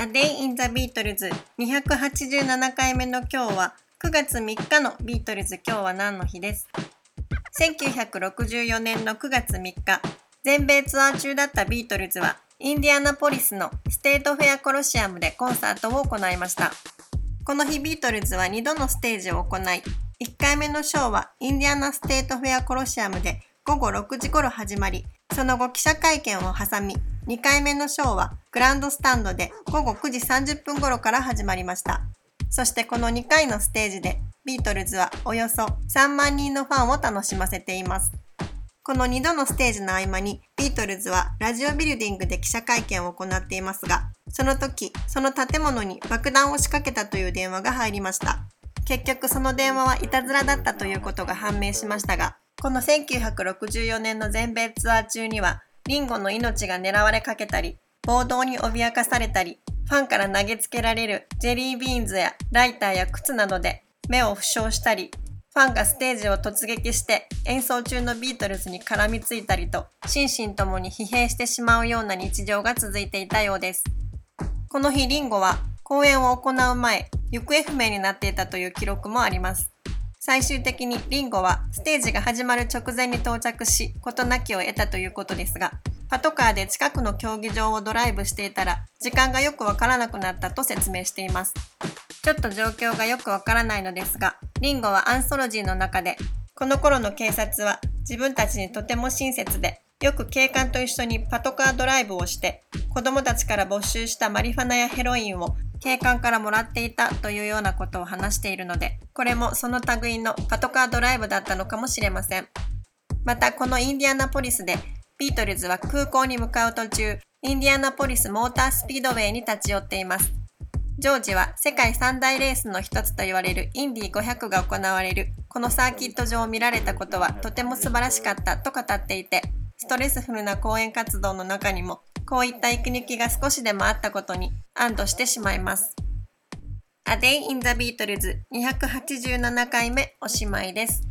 A Day in the Beatles 287回目の今日は9月3日のビートルズ。今日は何の日です？1964年の9月3日。全米ツアー中だったビートルズはインディアナポリスのステートフェアコロシアムでコンサートを行いました。この日ビートルズは2度のステージを行い1回目のショーはインディアナステートフェアコロシアムで午後6時頃始まりその後記者会見を挟み2回目のショーはグランドスタンドで午後9時30分頃から始まりました。そしてこの2回のステージでビートルズはおよそ3万人のファンを楽しませています。この2度のステージの合間にビートルズはラジオビルディングで記者会見を行っていますが、その時、その建物に爆弾を仕掛けたという電話が入りました。結局その電話はいたずらだったということが判明しましたが、この1964年の全米ツアー中にはリンゴの命が狙われかけたり、暴動に脅かされたり、ファンから投げつけられるジェリービーンズやライターや靴などで目を負傷したり、ファンがステージを突撃して演奏中のビートルズに絡みついたりと、心身ともに疲弊してしまうような日常が続いていたようです。この日リンゴは公演を行う前、行方不明になっていたという記録もあります。最終的にリンゴはステージが始まる直前に到着し、事なきを得たということですが、パトカーで近くの競技場をドライブしていたら、時間がよくわからなくなったと説明しています。ちょっと状況がよくわからないのですが、リンゴはアンソロジーの中で、この頃の警察は自分たちにとても親切で、よく警官と一緒にパトカードライブをして、子供たちから没収したマリファナやヘロインを警官からもらっていたというようなことを話しているので、これもその類のパトカードライブだったのかもしれません。また、このインディアナポリスで、ビートルズは空港に向かう途中、インディアナポリスモータースピードウェイに立ち寄っています。ジョージは世界三大レースの一つと言われるインディ500が行われるこのサーキット場を見られたことはとても素晴らしかったと語っていて、ストレスフルな講演活動の中にもこういった息抜きが少しでもあったことに安堵してしまいます。A Day in the Beatles 287回目おしまいです。